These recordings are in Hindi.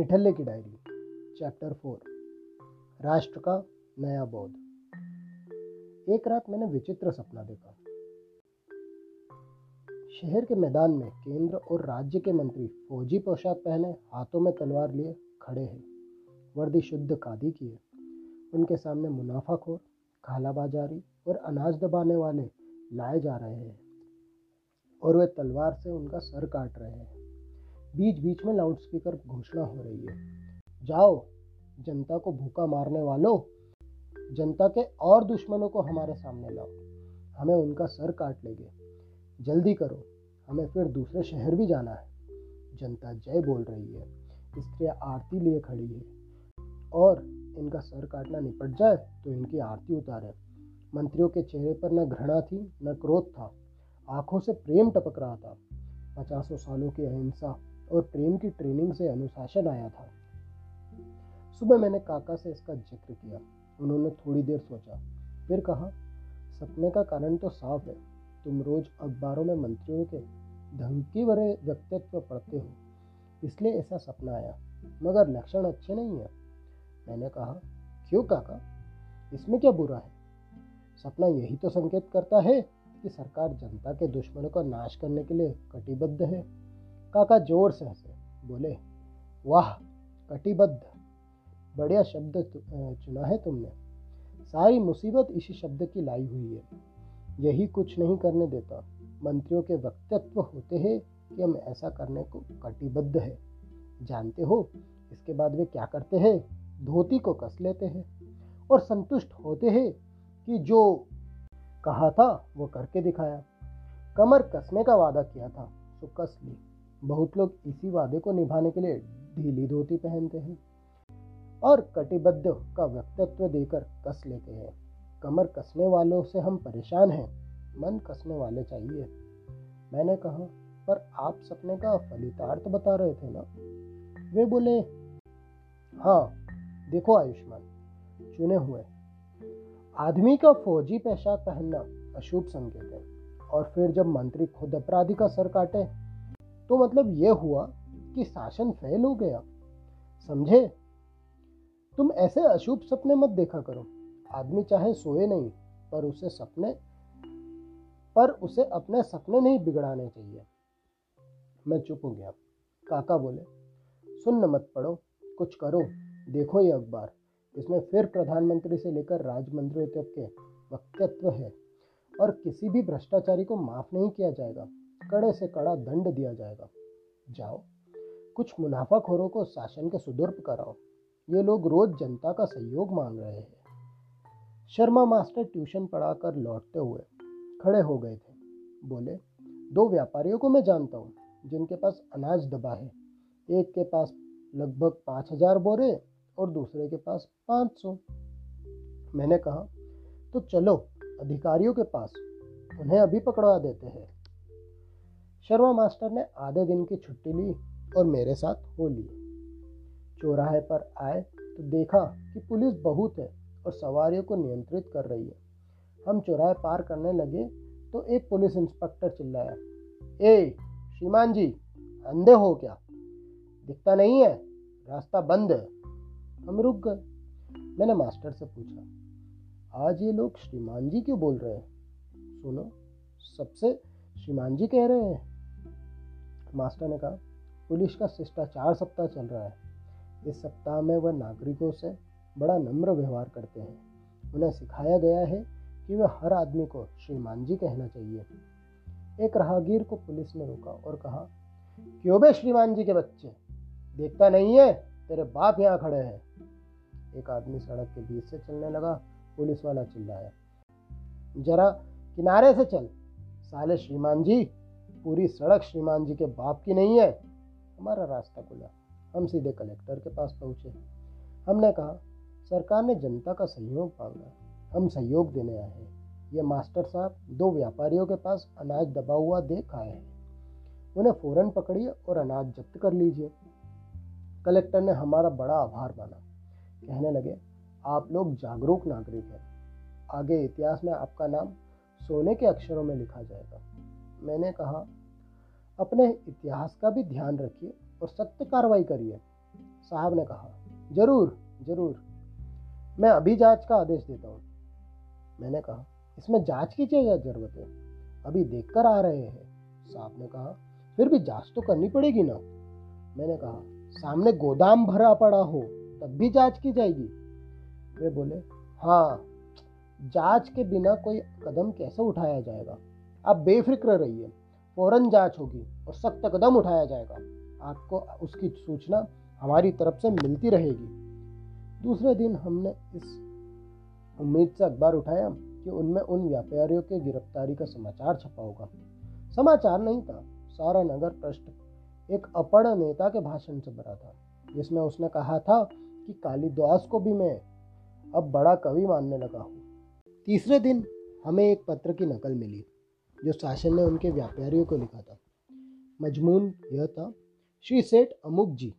निठल्ले की डायरी, चैप्टर फोर, राष्ट्र का नया बोध एक रात मैंने विचित्र सपना देखा। शहर के मैदान में केंद्र और राज्य के मंत्री फौजी पोशाक पहने, हाथों में तलवार लिए खड़े हैं। वर्दी शुद्ध कादी की है। उनके सामने मुनाफाखोर काला बाजारी और अनाज दबाने वाले लाए जा रहे हैं। और वे तलवार से उनका सर काट रहे हैं। बीच बीच में लाउडस्पीकर घोषणा हो रही है। जाओ, जनता को भूखा मारने वालों, जनता के और दुश्मनों को हमारे सामने लाओ। हमें उनका सर काट लेंगे। जल्दी करो, हमें फिर दूसरे शहर भी जाना है। जनता जय बोल रही है स्त्रियाँ आरती लिए खड़ी है। और इनका सर काटना निपट जाए तो इनकी आरती उतारे। मंत्रियों के चेहरे पर न घृणा थी, न क्रोध था। आँखों से प्रेम टपक रहा था। पचासों सालों की अहिंसा और प्रेम की ट्रेनिंग से अनुशासन आया था। सुबह मैंने काका से इसका ज़िक्र किया। उन्होंने थोड़ी देर सोचा। फिर कहा, सपने का कारण तो साफ़ है। तुम रोज अखबारों में मंत्रियों के धमकी भरे व्यक्तित्व पढ़ते हो। इसलिए ऐसा सपना आया। मगर लक्षण अच्छे नहीं है। मैंने कहा, क्यों काका? इसमें क्या बुरा है? सपना यही तो संकेत करता है कि सरकार जनता के दुश्मनों का नाश करने के लिए कटिबद्ध है। काका ज़ोर से हंसे। बोले, वाह, कटिबद्ध। बढ़िया शब्द चुना है तुमने। सारी मुसीबत इसी शब्द की लाई हुई है। यही कुछ नहीं करने देता। मंत्रियों के वक्तव्य होते हैं कि हम ऐसा करने को कटिबद्ध है। जानते हो, इसके बाद वे क्या करते हैं? धोती को कस लेते हैं और संतुष्ट होते हैं कि जो कहा था वो करके दिखाया। कमर कसने का वादा किया था तो कस ली। बहुत लोग इसी वादे को निभाने के लिए ढीली धोती पहनते हैं और कटिबद्ध का व्यक्तित्व देकर कस लेते हैं। कमर कसने वालों से हम परेशान हैं। मन कसने वाले चाहिए। मैंने कहा, पर आप सपने का फलितार्थ बता रहे थे ना? वे बोले हाँ देखो आयुष्मान, चुने हुए। आदमी का फौजी पोशाक पहनना अशुभ संकेत है। और फिर जब मंत्री खुद अपराधी का सर काटे तो मतलब ये हुआ कि शासन फेल हो गया। समझे? तुम ऐसे अशुभ सपने मत देखा करो। आदमी चाहे सोए नहीं, पर उसे सपने, पर उसे अपने सपने नहीं बिगड़ाने चाहिए। मैं चुप हो गया। काका बोले, सुन मत पढ़ो कुछ करो। देखो ये अखबार। इसमें फिर प्रधानमंत्री से लेकर राजमंत्री तक के वक्तत्व है और किसी भी भ्रष्टाचारी को माफ़ नहीं किया जाएगा। कड़े से कड़ा दंड दिया जाएगा। जाओ, कुछ मुनाफाखोरों को शासन के सुदुर्प कराओ। ये लोग रोज जनता का सहयोग मांग रहे हैं। शर्मा मास्टर ट्यूशन पढ़ाकर लौटते हुए खड़े हो गए थे। बोले, दो व्यापारियों को मैं जानता हूँ, जिनके पास अनाज दबा है। एक के पास लगभग पाँच हज़ार बोरे और दूसरे के पास पाँच सौ। मैंने कहा तो चलो, अधिकारियों के पास उन्हें अभी पकड़वा देते हैं। शर्मा मास्टर ने आधे दिन की छुट्टी ली और मेरे साथ हो ली चौराहे पर आए तो देखा कि पुलिस बहुत है और सवारियों को नियंत्रित कर रही है। हम चौराहे पार करने लगे तो एक पुलिस इंस्पेक्टर चिल्लाया, ए, श्रीमान जी, अंधे हो क्या? दिखता नहीं है, रास्ता बंद है। हम रुक गए। मैंने मास्टर से पूछा, आज ये लोग श्रीमान जी क्यों बोल रहे हैं? सुनो, सबसे श्रीमान जी कह रहे हैं। मास्टर ने कहा, पुलिस का शिष्टाचार सप्ताह चल रहा है। इस सप्ताह में वह नागरिकों से बड़ा नम्र व्यवहार करते हैं। उन्हें सिखाया गया है कि वह हर आदमी को श्रीमान जी कहना चाहिए। एक राहगीर को पुलिस ने रोका और कहा, क्यों बे श्रीमान जी के बच्चे? देखता नहीं है, तेरे बाप यहाँ खड़े हैं। एक आदमी सड़क के बीच से चलने लगा, पुलिस वाला चिल्लाया, जरा किनारे से चल, साले श्रीमान जी। पूरी सड़क श्रीमान जी के बाप की नहीं है। हमारा रास्ता खुला। हम सीधे कलेक्टर के पास पहुँचे। हमने कहा, सरकार ने जनता का सहयोग मांगा। हम सहयोग देने आए हैं। ये मास्टर साहब दो व्यापारियों के पास अनाज दबा हुआ देख आए हैं। उन्हें फ़ौरन पकड़िए और अनाज जब्त कर लीजिए। कलेक्टर ने हमारा बड़ा आभार माना। कहने लगे, आप लोग जागरूक नागरिक हैं। आगे इतिहास में आपका नाम सोने के अक्षरों में लिखा जाएगा। मैंने कहा, अपने इतिहास का भी ध्यान रखिए और सत्य कार्रवाई करिए। साहब ने कहा, ज़रूर ज़रूर। मैं अभी जाँच का आदेश देता हूँ। मैंने कहा, इसमें जाँच की क्या ज़रूरत? है अभी देखकर आ रहे हैं। साहब ने कहा, फिर भी जाँच तो करनी पड़ेगी ना? मैंने कहा, सामने गोदाम भरा पड़ा हो, तब भी जाँच की जाएगी। वे बोले हाँ जाँच के बिना कोई कदम कैसे उठाया जाएगा? आप बेफिक्र रहिए, फ़ौरन जाँच होगी और सख्त कदम उठाया जाएगा। आपको उसकी सूचना हमारी तरफ़ से मिलती रहेगी। दूसरे दिन हमने इस उम्मीद से अखबार उठाया कि उनमें उन व्यापारियों के गिरफ्तारी का समाचार छपा होगा। समाचार नहीं था। सारा नगर पृष्ठ एक अपड़ नेता के भाषण से भरा था, जिसमें उसने कहा था कि कालिदास को भी मैं अब बड़ा कवि मानने लगा हूँ। तीसरे दिन हमें एक पत्र की नकल मिली। जो शासन ने उनके व्यापारियों को लिखा था। मजमून यह था, श्री सेठ अमुक जी,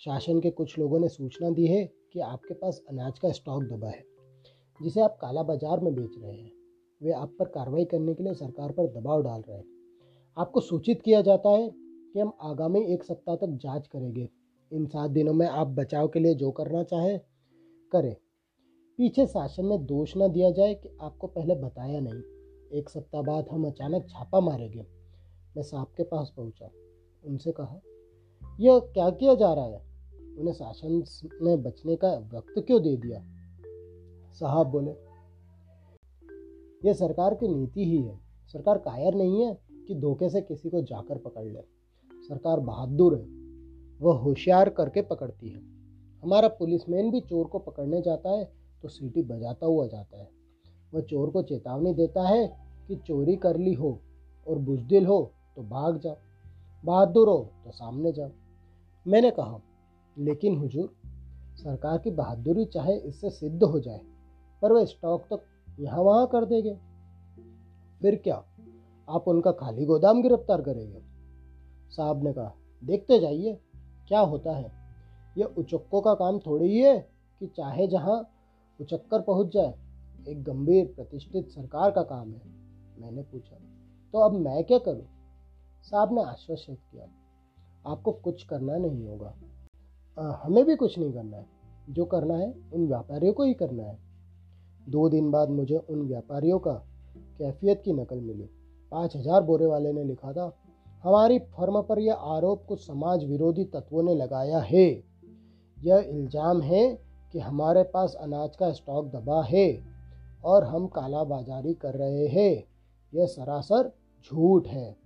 शासन के कुछ लोगों ने सूचना दी है कि आपके पास अनाज का स्टॉक दबा है, जिसे आप काला बाज़ार में बेच रहे हैं। वे आप पर कार्रवाई करने के लिए सरकार पर दबाव डाल रहे हैं। आपको सूचित किया जाता है कि हम आगामी एक सप्ताह तक जाँच करेंगे। इन सात दिनों में आप बचाव के लिए जो करना चाहें, करें। पीछे शासन में दोष न दिया जाए कि आपको पहले बताया नहीं। एक सप्ताह बाद हम अचानक छापा मारे गए मैं साहब के पास पहुँचा। उनसे कहा, यह क्या किया जा रहा है? उन्हें शासन ने बचने का वक्त क्यों दे दिया? साहब बोले, यह सरकार की नीति ही है। सरकार कायर नहीं है कि धोखे से किसी को जाकर पकड़ ले। सरकार बहादुर है। वह होशियार करके पकड़ती है। हमारा पुलिसमैन भी चोर को पकड़ने जाता है तो सीटी बजाता हुआ जाता है। वह चोर को चेतावनी देता है कि चोरी कर ली हो और बुजदिल हो तो भाग जाओ, बहादुर हो तो सामने जाओ। मैंने कहा, लेकिन हुजूर, सरकार की बहादुरी चाहे इससे सिद्ध हो जाए, पर वह स्टॉक तो यहाँ वहाँ कर देंगे। फिर क्या आप उनका खाली गोदाम गिरफ़्तार करेंगे? साहब ने कहा, देखते जाइए, क्या होता है? यह उचक्कों का काम थोड़ी ही है कि चाहे जहाँ उचक्कर पहुँच जाए एक गंभीर प्रतिष्ठित सरकार का काम है मैंने पूछा। तो अब मैं क्या करूँ? साहब ने आश्वस्त किया। आपको कुछ करना नहीं होगा। आ, हमें भी कुछ नहीं करना है। जो करना है उन व्यापारियों को ही करना है। दो दिन बाद मुझे उन व्यापारियों का कैफियत की नकल मिली। पाँच हज़ार बोरे वाले ने लिखा था हमारी फर्म पर यह आरोप कुछ समाज विरोधी तत्वों ने लगाया है। यह इल्ज़ाम है कि हमारे पास अनाज का स्टॉक दबा है। और हम काला बाजारी कर रहे हैं। यह सरासर झूठ है।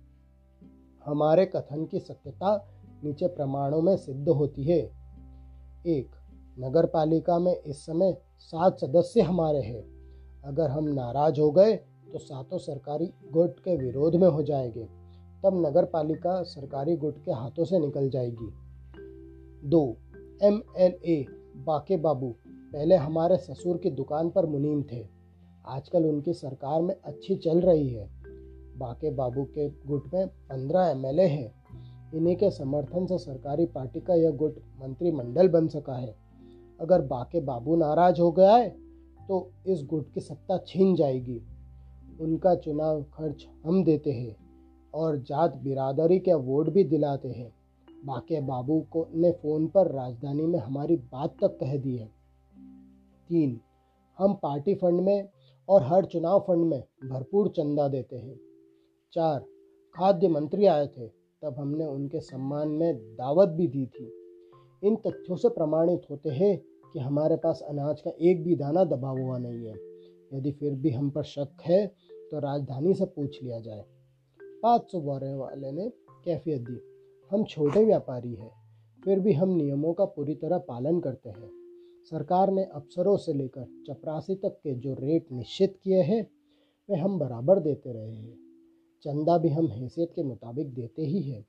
हमारे कथन की सत्यता नीचे प्रमाणों में सिद्ध होती है। एक नगर पालिका में इस समय सात सदस्य हमारे हैं। अगर हम नाराज़ हो गए तो सातों सरकारी गुट के विरोध में हो जाएँगे। तब नगर पालिका सरकारी गुट के हाथों से निकल जाएगी। दो, एम एल ए, बाके बाबू, पहले हमारे ससुर की दुकान पर मुनीम थे। आजकल उनकी सरकार में अच्छी चल रही है। बाके बाबू के गुट में पंद्रह एम एल हैं। इन्हीं के समर्थन से सरकारी पार्टी का यह गुट मंत्रिमंडल बन सका है। अगर बाके बाबू नाराज़ हो गया है तो इस गुट की सत्ता छीन जाएगी। उनका चुनाव खर्च हम देते हैं और जात बिरादरी के वोट भी दिलाते हैं। बाके बाबू को ने फ़ोन पर राजधानी में हमारी बात तक कह दी है। तीन, हम पार्टी फंड में और हर चुनाव फंड में भरपूर चंदा देते हैं। चार, खाद्य मंत्री आए थे, तब हमने उनके सम्मान में दावत भी दी थी। इन तथ्यों से प्रमाणित होते हैं कि हमारे पास अनाज का एक भी दाना दबा हुआ नहीं है। यदि फिर भी हम पर शक है तो राजधानी से पूछ लिया जाए। पाँच सौ बोरे वाले ने कैफियत दी, हम छोटे व्यापारी हैं, फिर भी हम नियमों का पूरी तरह पालन करते हैं। सरकार ने अफसरों से लेकर चपरासी तक के जो रेट निश्चित किए हैं, वे हम बराबर देते रहे हैं। चंदा भी हम हैसियत के मुताबिक देते ही हैं।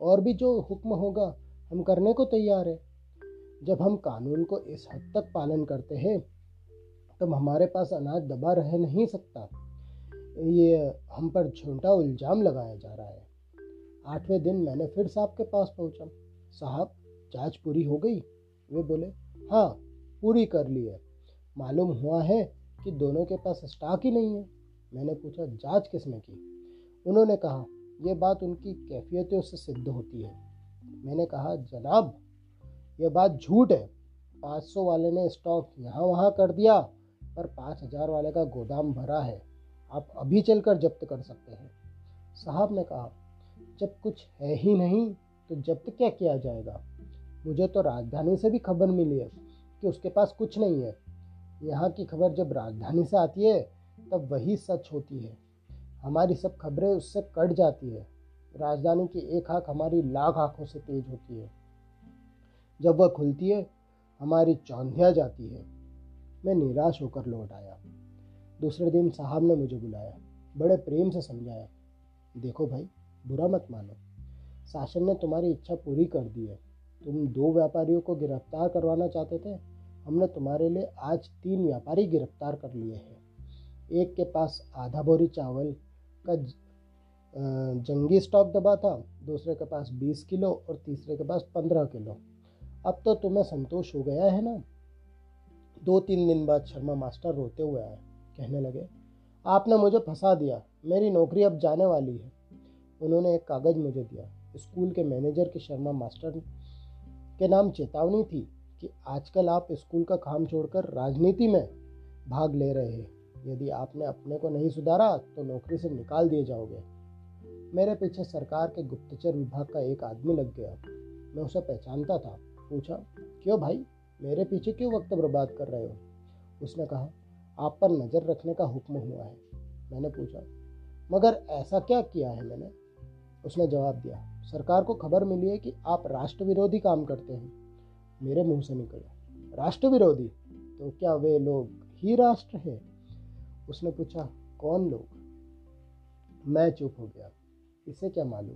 और भी जो हुक्म होगा, हम करने को तैयार है। जब हम कानून को इस हद तक पालन करते हैं तब हमारे पास अनाज दबा रह नहीं सकता। ये हम पर झूठा इल्ज़ाम लगाया जा रहा है। आठवें दिन मैंने फिर साहब के पास पहुँचा। साहब, जाँच पूरी हो गई? वे बोले हाँ पूरी कर ली है। मालूम हुआ है कि दोनों के पास स्टॉक ही नहीं है। मैंने पूछा, जाँच किसने की? उन्होंने कहा यह बात उनकी कैफियतों से सिद्ध होती है। मैंने कहा, जनाब यह बात झूठ है। पाँच सौ वाले ने स्टॉक यहाँ वहाँ कर दिया, पर पाँच हज़ार वाले का गोदाम भरा है। आप अभी चलकर जब्त कर सकते हैं। साहब ने कहा, जब कुछ है ही नहीं तो जब्त क्या किया जाएगा? मुझे तो राजधानी से भी खबर मिली है। कि उसके पास कुछ नहीं है। यहाँ की खबर जब राजधानी से आती है, तब वही सच होती है। हमारी सब खबरें उससे कट जाती है। राजधानी की एक आँख हमारी लाख आँखों से तेज होती है। जब वह खुलती है, हमारी चौंधिया जाती है। मैं निराश होकर लौट आया। दूसरे दिन साहब ने मुझे बुलाया। बड़े प्रेम से समझाया। देखो भाई, बुरा मत मानो। शासन ने तुम्हारी इच्छा पूरी कर दी है। तुम दो व्यापारियों को गिरफ़्तार करवाना चाहते थे? हमने तुम्हारे लिए आज तीन व्यापारी गिरफ़्तार कर लिए हैं। एक के पास आधा बोरी चावल का जंगी स्टॉक दबा था, दूसरे के पास बीस किलो और तीसरे के पास पंद्रह किलो। अब तो तुम्हें संतोष हो गया है ना? दो तीन दिन बाद शर्मा मास्टर रोते हुए आए, कहने लगे, आपने मुझे फंसा दिया, मेरी नौकरी अब जाने वाली है। उन्होंने एक कागज़ मुझे दिया। स्कूल के मैनेजर के शर्मा मास्टर के नाम चेतावनी थी कि आजकल आप स्कूल का काम छोड़कर राजनीति में भाग ले रहे हैं। यदि आपने अपने को नहीं सुधारा तो नौकरी से निकाल दिए जाओगे। मेरे पीछे सरकार के गुप्तचर विभाग का एक आदमी लग गया। मैं उसे पहचानता था। पूछा, क्यों भाई? मेरे पीछे क्यों वक्त बर्बाद कर रहे हो? उसने कहा, आप पर नज़र रखने का हुक्म हुआ है। मैंने पूछा, मगर ऐसा क्या किया है मैंने? उसने जवाब दिया सरकार को खबर मिली है कि आप राष्ट्र विरोधी काम करते हैं। मेरे मुँह से निकला राष्ट्र विरोधी तो क्या वे लोग ही राष्ट्र है? उसने पूछा, कौन लोग? मैं चुप हो गया। इसे क्या मालूम?